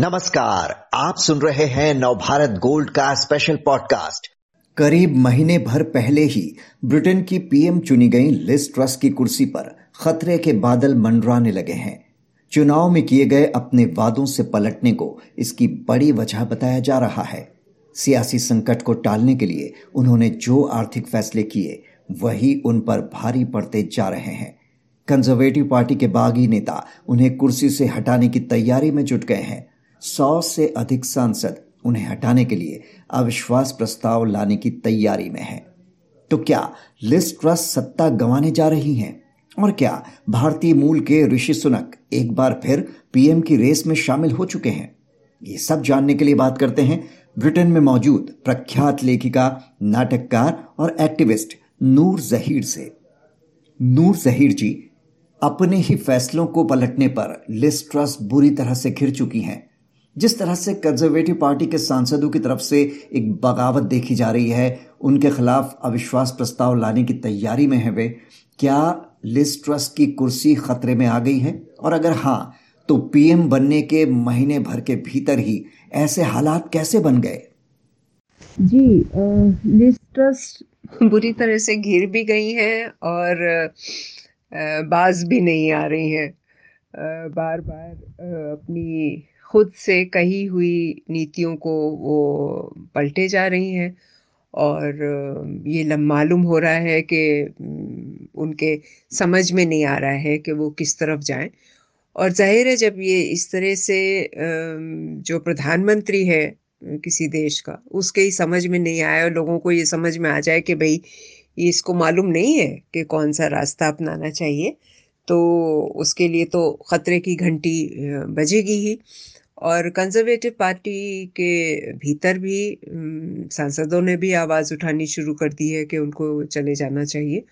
नमस्कार, आप सुन रहे हैं नवभारत गोल्ड का स्पेशल पॉडकास्ट करीब महीने भर पहले ही ब्रिटेन की पीएम चुनी गई लिस ट्रस की कुर्सी पर खतरे के बादल मंडराने लगे हैं। चुनाव में किए गए अपने वादों से पलटने को इसकी बड़ी वजह बताया जा रहा है। सियासी संकट को टालने के लिए उन्होंने जो आर्थिक फैसले किए, वही उन पर भारी पड़ते जा रहे हैं। कंजर्वेटिव पार्टी के बागी नेता उन्हें कुर्सी से हटाने की तैयारी में जुट गए हैं। सौ से अधिक सांसद उन्हें हटाने के लिए अविश्वास प्रस्ताव लाने की तैयारी में है। तो क्या लिस्ट ट्रस्ट सत्ता गंवाने जा रही हैं? और क्या भारतीय मूल के ऋषि सुनक एक बार फिर पीएम की रेस में शामिल हो चुके हैं? ये सब जानने के लिए बात करते हैं ब्रिटेन में मौजूद प्रख्यात लेखिका, नाटककार और एक्टिविस्ट नूर जहीर से। नूर जहीर जी, अपने ही फैसलों को पलटने पर लिस्ट ट्रस्ट बुरी तरह से घिर चुकी हैं। जिस तरह से कंजर्वेटिव पार्टी के सांसदों की तरफ़ से एक बगावत देखी जा रही है, उनके खिलाफ अविश्वास प्रस्ताव लाने की तैयारी में है वे। क्या लिस्ट ट्रस्ट की कुर्सी खतरे में आ गई है? और अगर हाँ तो पीएम बनने के महीने भर के भीतर ही ऐसे हालात कैसे बन गए? जी लिस्ट ट्रस्ट बुरी तरह से घिर भी गई है और बाज भी नहीं आ रही है। बार बार अपनी खुद से कही हुई नीतियों को वो पलटे जा रही हैं और ये मालूम हो रहा है कि उनके समझ में नहीं आ रहा है कि वो किस तरफ़ जाएँ। और ज़ाहिर है जब ये इस तरह से जो प्रधानमंत्री है किसी देश का, उसके ही समझ में नहीं आया और लोगों को ये समझ में आ जाए कि भाई इसको मालूम नहीं है कि कौन सा रास्ता अपनाना चाहिए तो उसके लिए तो ख़तरे की घंटी बजेगी ही। और कंजर्वेटिव पार्टी के भीतर भी सांसदों ने भी आवाज़ उठानी शुरू कर दी है कि उनको चले जाना चाहिए।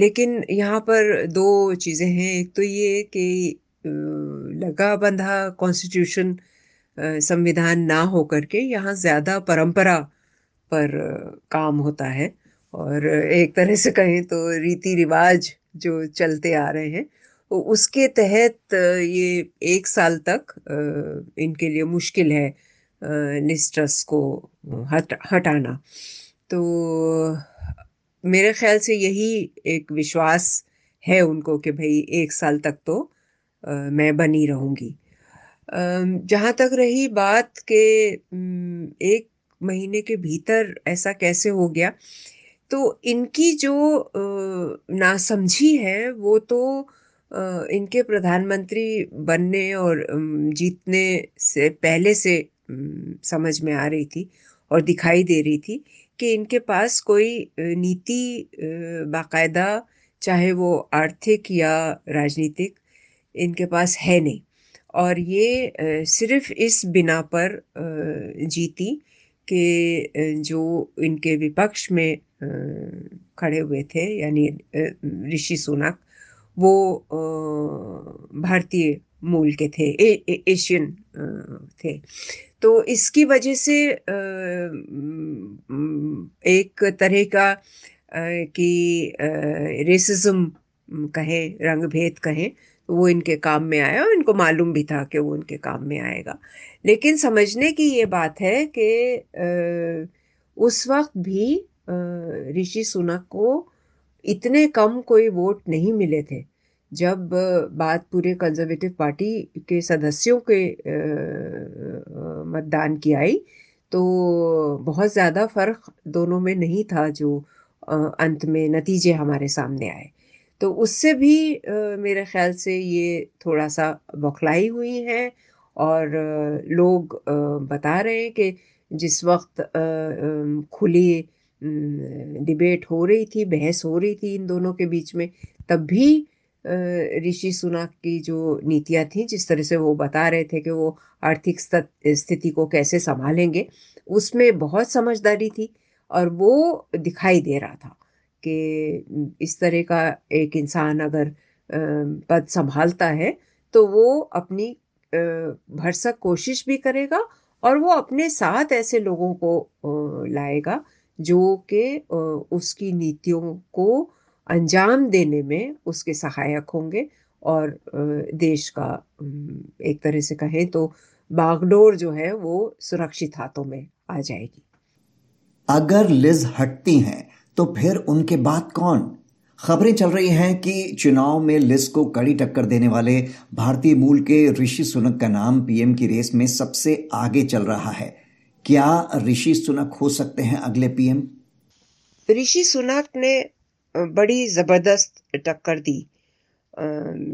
लेकिन यहाँ पर दो चीज़ें हैं। एक तो ये कि लगा बंधा कॉन्स्टिट्यूशन संविधान ना हो करके यहाँ ज़्यादा परंपरा पर काम होता है। और एक तरह से कहें तो रीति रिवाज जो चलते आ रहे हैं उसके तहत ये एक साल तक इनके लिए मुश्किल है निस्ट्रस को हट, हटाना। तो मेरे ख्याल से यही एक विश्वास है उनको कि भाई एक साल तक तो मैं बनी रहूँगी। जहाँ तक रही बात के एक महीने के भीतर ऐसा कैसे हो गया तो इनकी जो नासमझी है, वो तो इनके प्रधानमंत्री बनने और जीतने से पहले से समझ में आ रही थी और दिखाई दे रही थी कि इनके पास कोई नीति बाकायदा, चाहे वो आर्थिक या राजनीतिक, इनके पास है नहीं। और ये सिर्फ़ इस बिना पर जीती कि जो इनके विपक्ष में खड़े हुए थे यानी ऋषि सुनक वो भारतीय मूल के थे ए, ए, एशियन थे। तो इसकी वजह से एक तरह का कि रेसिज्म कहें रंग भेद कहें तो वो इनके काम में आया और इनको मालूम भी था कि वो उनके काम में आएगा। लेकिन समझने की ये बात है कि उस वक्त भी ऋषि सुनक को इतने कम कोई वोट नहीं मिले थे। जब बात पूरे कंजर्वेटिव पार्टी के सदस्यों के मतदान की आई तो बहुत ज़्यादा फ़र्क दोनों में नहीं था जो अंत में नतीजे हमारे सामने आए। तो उससे भी मेरे ख्याल से ये थोड़ा सा बौखलाई हुई है और लोग बता रहे हैं कि जिस वक्त खुली डिबेट हो रही थी, बहस हो रही थी इन दोनों के बीच में, तब भी ऋषि सुनक की जो नीतियाँ थी, जिस तरह से वो बता रहे थे कि वो आर्थिक स्थिति को कैसे संभालेंगे, उसमें बहुत समझदारी थी और वो दिखाई दे रहा था कि इस तरह का एक इंसान अगर पद संभालता है तो वो अपनी भरसक कोशिश भी करेगा और वो अपने साथ ऐसे लोगों को लाएगा जो कि उसकी नीतियों को अंजाम देने में उसके सहायक होंगे और देश का एक तरह से कहें तो बागडोर जो है वो सुरक्षित हाथों में आ जाएगी। अगर लिज हटती हैं तो फिर उनके बाद कौन? खबरें चल रही हैं कि चुनाव में लिज को कड़ी टक्कर देने वाले भारतीय मूल के ऋषि सुनक का नाम पीएम की रेस में सबसे आगे चल रहा है। क्या ऋषि सुनक हो सकते हैं अगले पीएम? ऋषि सुनक ने बड़ी ज़बरदस्त टक्कर दी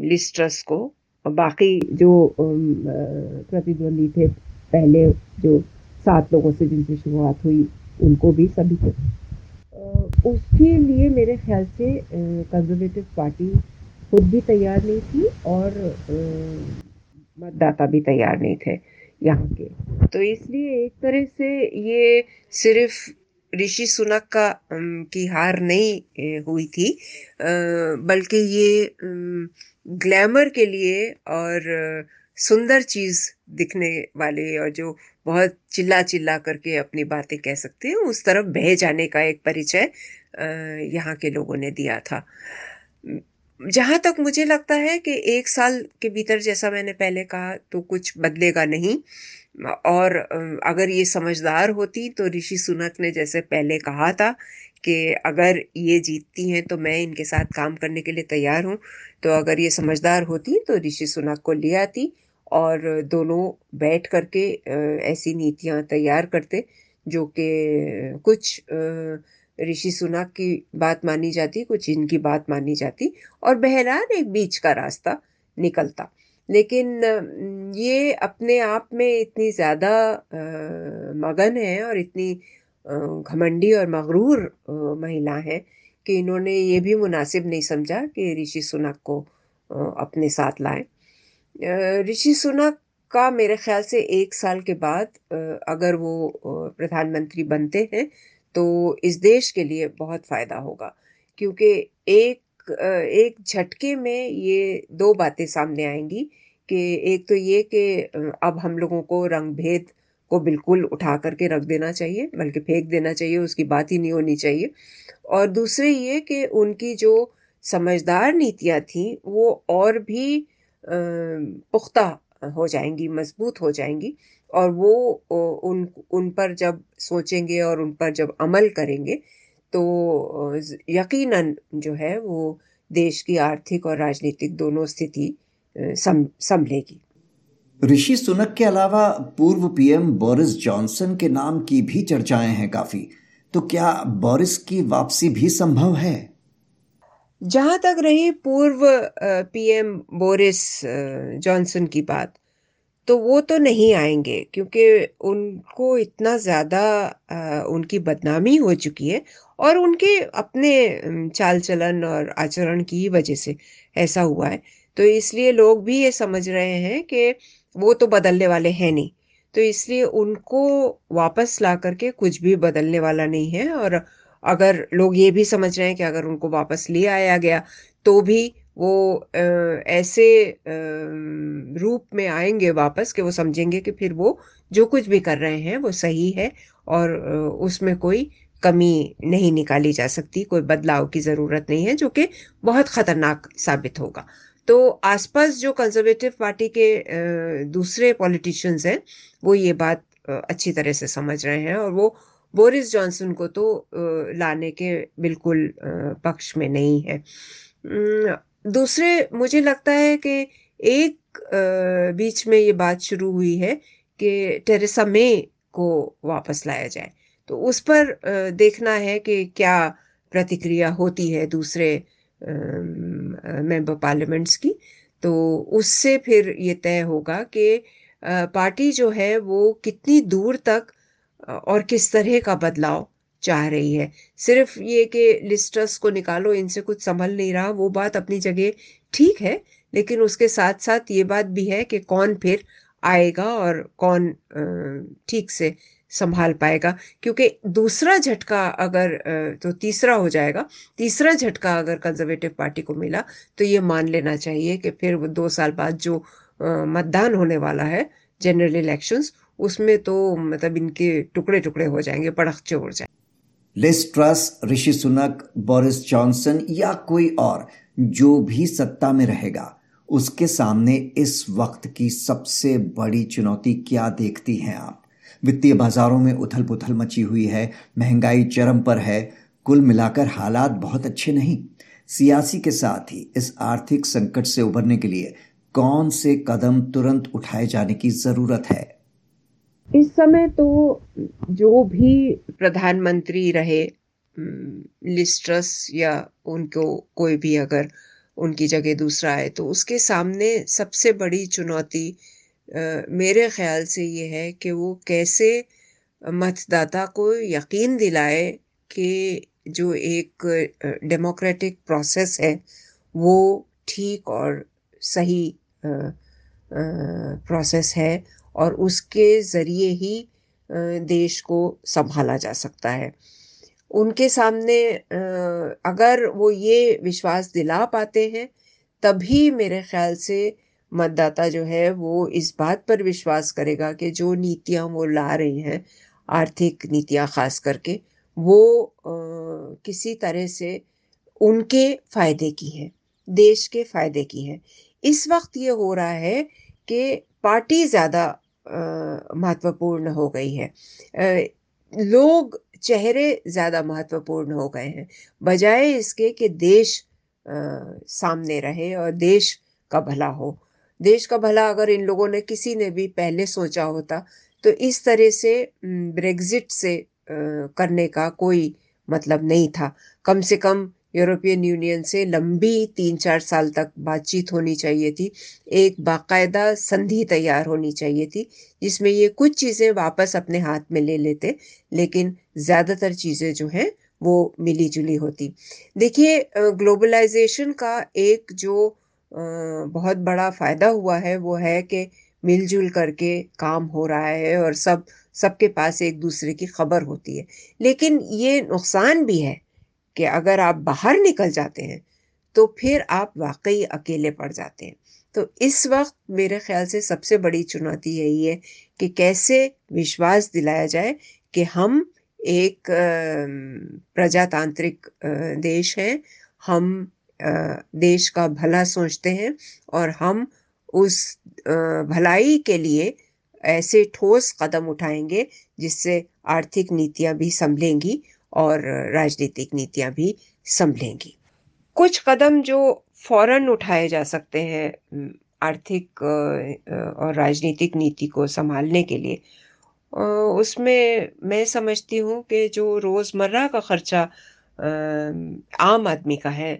लिस्ट्रस को। बाकी जो प्रतिद्वंदी थे, पहले जो सात लोगों से जिनसे शुरुआत हुई, उनको भी सभी को। उसके लिए मेरे ख्याल से कंजर्वेटिव पार्टी खुद भी तैयार नहीं थी और मतदाता भी तैयार नहीं थे। यहाँ के। तो इसलिए एक तरह से ये सिर्फ़ ऋषि सुनक का की हार नहीं हुई थी। बल्कि ये ग्लैमर के लिए और सुंदर चीज़ दिखने वाले और जो बहुत चिल्ला चिल्ला करके अपनी बातें कह सकते हैं, उस तरफ़ बह जाने का एक परिचय यहाँ के लोगों ने दिया था। जहाँ तक मुझे लगता है कि एक साल के भीतर जैसा मैंने पहले कहा तो कुछ बदलेगा नहीं। और अगर ये समझदार होती तो ऋषि सुनक ने जैसे पहले कहा था कि अगर ये जीतती हैं तो मैं इनके साथ काम करने के लिए तैयार हूँ। तो अगर ये समझदार होती तो ऋषि सुनक को ले आती और दोनों बैठ करके ऐसी नीतियाँ तैयार करते जो कि कुछ ऋषि सुनाक की बात मानी जाती, कुछ इनकी बात मानी जाती और बहरहाल एक बीच का रास्ता निकलता। लेकिन ये अपने आप में इतनी ज़्यादा मगन है और इतनी घमंडी और मगरूर महिला है कि इन्होंने ये भी मुनासिब नहीं समझा कि ऋषि सुनक को अपने साथ लाएँ। ऋषि सुनक का मेरे ख्याल से एक साल के बाद अगर वो प्रधानमंत्री बनते हैं तो इस देश के लिए बहुत फ़ायदा होगा। क्योंकि एक एक झटके में ये दो बातें सामने आएँगी कि एक तो ये कि अब हम लोगों को रंग भेद को बिल्कुल उठा करके रख देना चाहिए, बल्कि फेंक देना चाहिए, उसकी बात ही नहीं होनी चाहिए। और दूसरे ये कि उनकी जो समझदार नीतियाँ थीं, वो और भी पुख्ता हो जाएँगी, मज़बूत हो जाएँगी। और वो उन उन पर जब सोचेंगे और उन पर जब अमल करेंगे तो यकीनन जो है वो देश की आर्थिक और राजनीतिक दोनों स्थिति संभलेगी। ऋषि सुनक के अलावा पूर्व पीएम बोरिस जॉनसन के नाम की भी चर्चाएँ हैं काफ़ी। तो क्या बोरिस की वापसी भी संभव है? जहाँ तक रही पूर्व पीएम बोरिस जॉनसन की बात तो वो तो नहीं आएँगे, क्योंकि उनको इतना ज़्यादा उनकी बदनामी हो चुकी है और उनके अपने चाल चलन और आचरण की वजह से ऐसा हुआ है। तो इसलिए लोग भी ये समझ रहे हैं कि वो तो बदलने वाले हैं नहीं तो इसलिए उनको वापस ला करके कुछ भी बदलने वाला नहीं है और अगर लोग ये भी समझ रहे हैं कि अगर उनको वापस ले आया गया तो भी वो ऐसे रूप में आएँगे वापस कि वो समझेंगे कि फिर वो जो कुछ भी कर रहे हैं वो सही है और उसमें कोई कमी नहीं निकाली जा सकती, कोई बदलाव की ज़रूरत नहीं है, जो कि बहुत ख़तरनाक साबित होगा। तो आसपास जो कंजर्वेटिव पार्टी के दूसरे पॉलिटिशियंस हैं, वो ये बात अच्छी तरह से समझ रहे हैं और वो बोरिस जॉनसन को तो लाने के बिल्कुल पक्ष में नहीं है। दूसरे, मुझे लगता है कि एक बीच में ये बात शुरू हुई है कि टेरेसा मे को वापस लाया जाए। तो उस पर देखना है कि क्या प्रतिक्रिया होती है दूसरे मेंबर पार्लियामेंट्स की। तो उससे फिर ये तय होगा कि पार्टी जो है वो कितनी दूर तक और किस तरह का बदलाव चाह रही है। सिर्फ़ ये कि लिस्टर्स को निकालो, इनसे कुछ संभल नहीं रहा, वो बात अपनी जगह ठीक है, लेकिन उसके साथ साथ ये बात भी है कि कौन फिर आएगा और कौन ठीक से संभाल पाएगा। क्योंकि दूसरा झटका अगर तो तीसरा हो जाएगा, तीसरा झटका अगर कंजर्वेटिव पार्टी को मिला तो ये मान लेना चाहिए कि फिर वो दो साल बाद जो मतदान होने वाला है जनरल इलेक्शंस उसमें तो मतलब इनके टुकड़े टुकड़े हो जाएँगे पड़खचे उड़ जाए Liz Truss Rishi Sunak, Boris Johnson या कोई और जो भी सत्ता में रहेगा, उसके सामने इस वक्त की सबसे बड़ी चुनौती क्या देखती हैं आप? वित्तीय बाजारों में उथल पुथल मची हुई है, महँगाई चरम पर है, कुल मिलाकर हालात बहुत अच्छे नहीं। सियासी के साथ ही इस आर्थिक संकट से उभरने के लिए कौन से कदम तुरंत उठाए जाने की ज़रूरत है? इस समय तो जो भी प्रधानमंत्री रहे लिस्ट्रस या उनको कोई भी अगर उनकी जगह दूसरा आए तो उसके सामने सबसे बड़ी चुनौती मेरे ख्याल से ये है कि वो कैसे मतदाता को यकीन दिलाए कि जो एक डेमोक्रेटिक प्रोसेस है, वो ठीक और सही प्रोसेस है और उसके ज़रिए ही देश को संभाला जा सकता है। उनके सामने अगर वो ये विश्वास दिला पाते हैं तभी मेरे ख्याल से मतदाता जो है वो इस बात पर विश्वास करेगा कि जो नीतियाँ वो ला रही हैं आर्थिक नीतियाँ खास करके वो आ, किसी तरह से उनके फ़ायदे की हैं देश के फ़ायदे की है। इस वक्त ये हो रहा है कि पार्टी ज़्यादा महत्वपूर्ण हो गई है। लोग चेहरे ज़्यादा महत्वपूर्ण हो गए हैं, बजाय इसके कि देश सामने रहे और देश का भला हो। देश का भला अगर इन लोगों ने किसी ने भी पहले सोचा होता तो इस तरह से ब्रेग्जिट से करने का कोई मतलब नहीं था। कम से कम यूरोपियन यूनियन से लंबी तीन चार साल तक बातचीत होनी चाहिए थी। एक बाकायदा संधि तैयार होनी चाहिए थी, जिसमें ये कुछ चीज़ें वापस अपने हाथ में ले लेते, लेकिन ज़्यादातर चीज़ें जो हैं, वो मिली जुली होती। देखिए ग्लोबलाइजेशन का एक जो बहुत बड़ा फ़ायदा हुआ है, वो है कि मिलजुल करके काम हो रहा है और सब, सबके पास एक दूसरे की खबर होती है। लेकिन ये नुकसान भी है कि अगर आप बाहर निकल जाते हैं तो फिर आप वाकई अकेले पड़ जाते हैं। तो इस वक्त मेरे ख्याल से सबसे बड़ी चुनौती यही है कि कैसे विश्वास दिलाया जाए कि हम एक प्रजातांत्रिक देश हैं, हम देश का भला सोचते हैं और हम उस भलाई के लिए ऐसे ठोस कदम उठाएँगे जिससे आर्थिक नीतियाँ भी संभलेंगी और राजनीतिक नीतियाँ भी संभलेंगी। कुछ कदम जो फ़ौरन उठाए जा सकते हैं आर्थिक और राजनीतिक नीति को संभालने के लिए उसमें मैं समझती हूँ कि जो रोज़मर्रा का खर्चा आम आदमी का है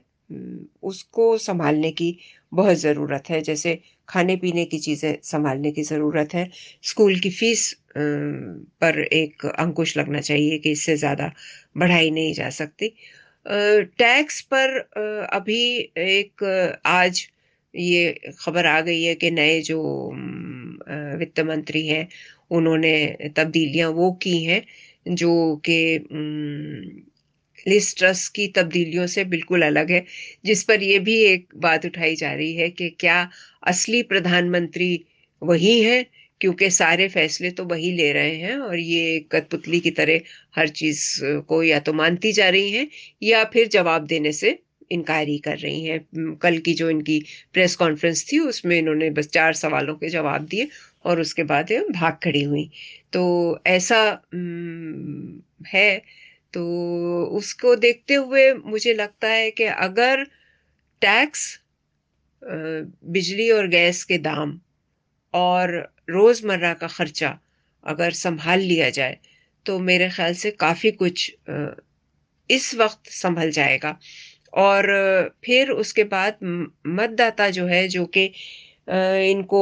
उसको संभालने की बहुत ज़रूरत है। जैसे खाने पीने की चीज़ें संभालने की ज़रूरत है। स्कूल की फ़ीस पर एक अंकुश लगना चाहिए कि इससे ज़्यादा बढ़ाई नहीं जा सकती। टैक्स पर अभी एक, आज ये खबर आ गई है कि नए जो वित्त मंत्री हैं, उन्होंने तब्दीलियाँ वो की हैं, जो कि लिस्ट ट्रस्ट की तब्दीलियों से बिल्कुल अलग है, जिस पर यह भी एक बात उठाई जा रही है कि क्या असली प्रधानमंत्री वही हैं, क्योंकि सारे फैसले तो वही ले रहे हैं और ये कठपुतली की तरह हर चीज़ को या तो मानती जा रही हैं या फिर जवाब देने से ही कर रही हैं। कल की जो इनकी प्रेस कॉन्फ्रेंस थी, उसमें इन्होंने बस चार सवालों के जवाब दिए और उसके बाद भाग खड़ी हुई। तो ऐसा है तो उसको देखते हुए मुझे लगता है कि अगर टैक्स बिजली और गैस के दाम और रोज़मर्रा का ख़र्चा अगर संभाल लिया जाए तो मेरे ख्याल से काफ़ी कुछ इस वक्त संभल जाएगा। और फिर उसके बाद मतदाता जो है, जो कि इनको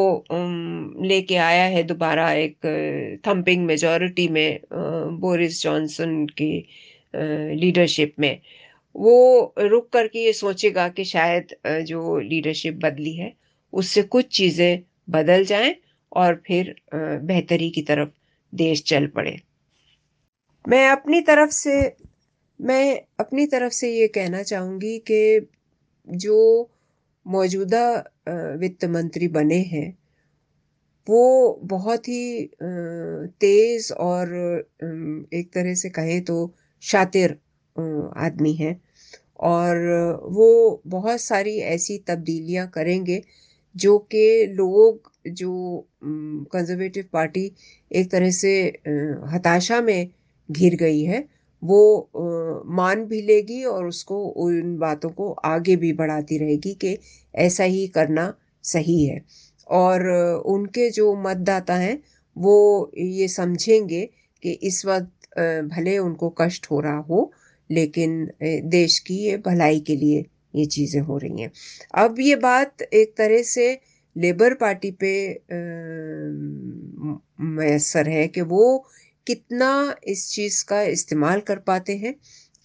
लेके आया है दोबारा एक थम्पिंग मेजॉरिटी में बोरिस जॉनसन की लीडरशिप में। वो रुक करके ये सोचेगा कि शायद जो लीडरशिप बदली है, उससे कुछ चीज़ें बदल जाएँ और फिर बेहतरी की तरफ़ देश चल पड़े। मैं अपनी तरफ़ से, मैं अपनी तरफ़ से ये कहना चाहूँगी कि जो मौजूदा वित्त मंत्री बने हैं। वो बहुत ही तेज़ और एक तरह से कहें तो शातिर आदमी हैं। और वो बहुत सारी ऐसी तब्दीलियाँ करेंगे जो कि लोग, जो कंजर्वेटिव पार्टी एक तरह से हताशा में घिर गई है। वो मान भी लेगी और उसको उन बातों को आगे भी बढ़ाती रहेगी कि ऐसा ही करना सही है। और उनके जो मतदाता हैं, वो ये समझेंगे कि इस वक्त भले उनको कष्ट हो रहा हो, लेकिन देश की ये भलाई के लिए ये चीज़ें हो रही हैं। अब ये बात एक तरह से लेबर पार्टी पे मैसर है कि वो कितना इस चीज़ का इस्तेमाल कर पाते हैं,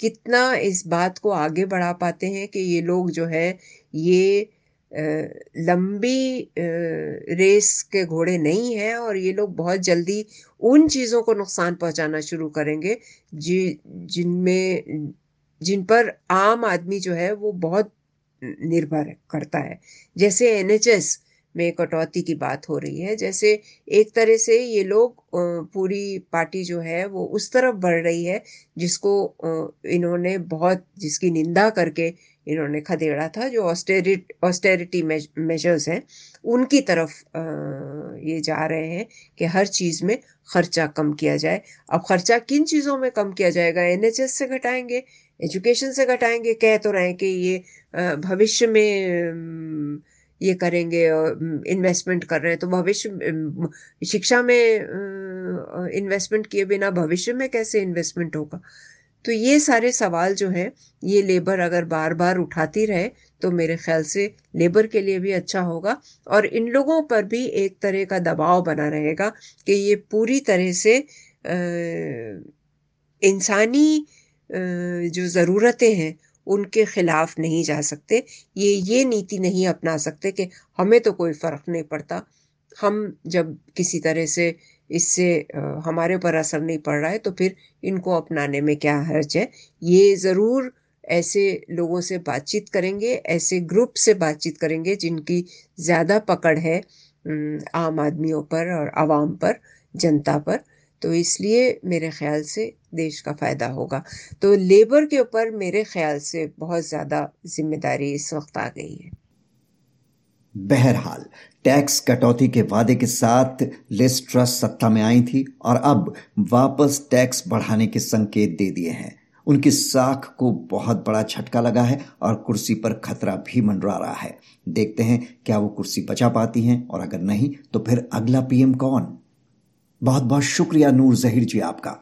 कितना इस बात को आगे बढ़ा पाते हैं कि ये लोग जो है, ये लंबी रेस के घोड़े नहीं हैं और ये लोग बहुत जल्दी उन चीज़ों को नुकसान पहुंचाना शुरू करेंगे, जि, जिनमें, जिन पर आम आदमी जो है वो बहुत निर्भर करता है। जैसे एनएचएस में कटौती की बात हो रही है। जैसे एक तरह से ये लोग पूरी पार्टी जो है वो उस तरफ़ बढ़ रही है, जिसको इन्होंने बहुत, जिसकी निंदा करके इन्होंने खदेड़ा था, जो ऑस्टेरिट ऑस्टेरिटी मेजर्स हैं, उनकी तरफ़ ये जा रहे हैं कि हर चीज़ में खर्चा कम किया जाए। अब खर्चा किन चीज़ों में कम किया जाएगा? एनएचएस से घटाएँगे? एजुकेशन से घटाएँगे? कह तो रहे हैं कि ये भविष्य में ये करेंगे इन्वेस्टमेंट कर रहे हैं तो भविष्य शिक्षा में इन्वेस्टमेंट किए बिना भविष्य में कैसे इन्वेस्टमेंट होगा? तो ये सारे सवाल जो हैं, ये लेबर अगर बार बार उठाती रहे तो मेरे ख्याल से लेबर के लिए भी अच्छा होगा और इन लोगों पर भी एक तरह का दबाव बना रहेगा कि ये पूरी तरह से इंसानी जो ज़रूरतें हैं उनके खिलाफ नहीं जा सकते। ये ये नीति नहीं अपना सकते कि हमें तो कोई फ़र्क नहीं पड़ता। हम जब किसी तरह से इससे हमारे ऊपर असर नहीं पड़ रहा है तो फिर इनको अपनाने में क्या हर्ज है? ये ज़रूर ऐसे लोगों से बातचीत करेंगे, ऐसे ग्रुप से बातचीत करेंगे जिनकी ज़्यादा पकड़ है आम आदमियों पर और आवाम पर, जनता पर। तो इसलिए मेरे ख्याल से देश का फ़ायदा होगा। तो लेबर के ऊपर मेरे ख्याल से बहुत ज़्यादा ज़िम्मेदारी इस वक्त आ गई है। बहरहाल, टैक्स कटौती के वादे के साथ लिस्ट ट्रस्ट सत्ता में आई थी और अब वापस टैक्स बढ़ाने के संकेत दे दिए हैं। उनकी साख को बहुत बड़ा झटका लगा है और कुर्सी पर खतरा भी मंडरा रहा है। देखते हैं क्या वो कुर्सी बचा पाती हैं और अगर नहीं तो फिर अगला पीएम कौन? बहुत बहुत शुक्रिया नूर जहीर जी आपका।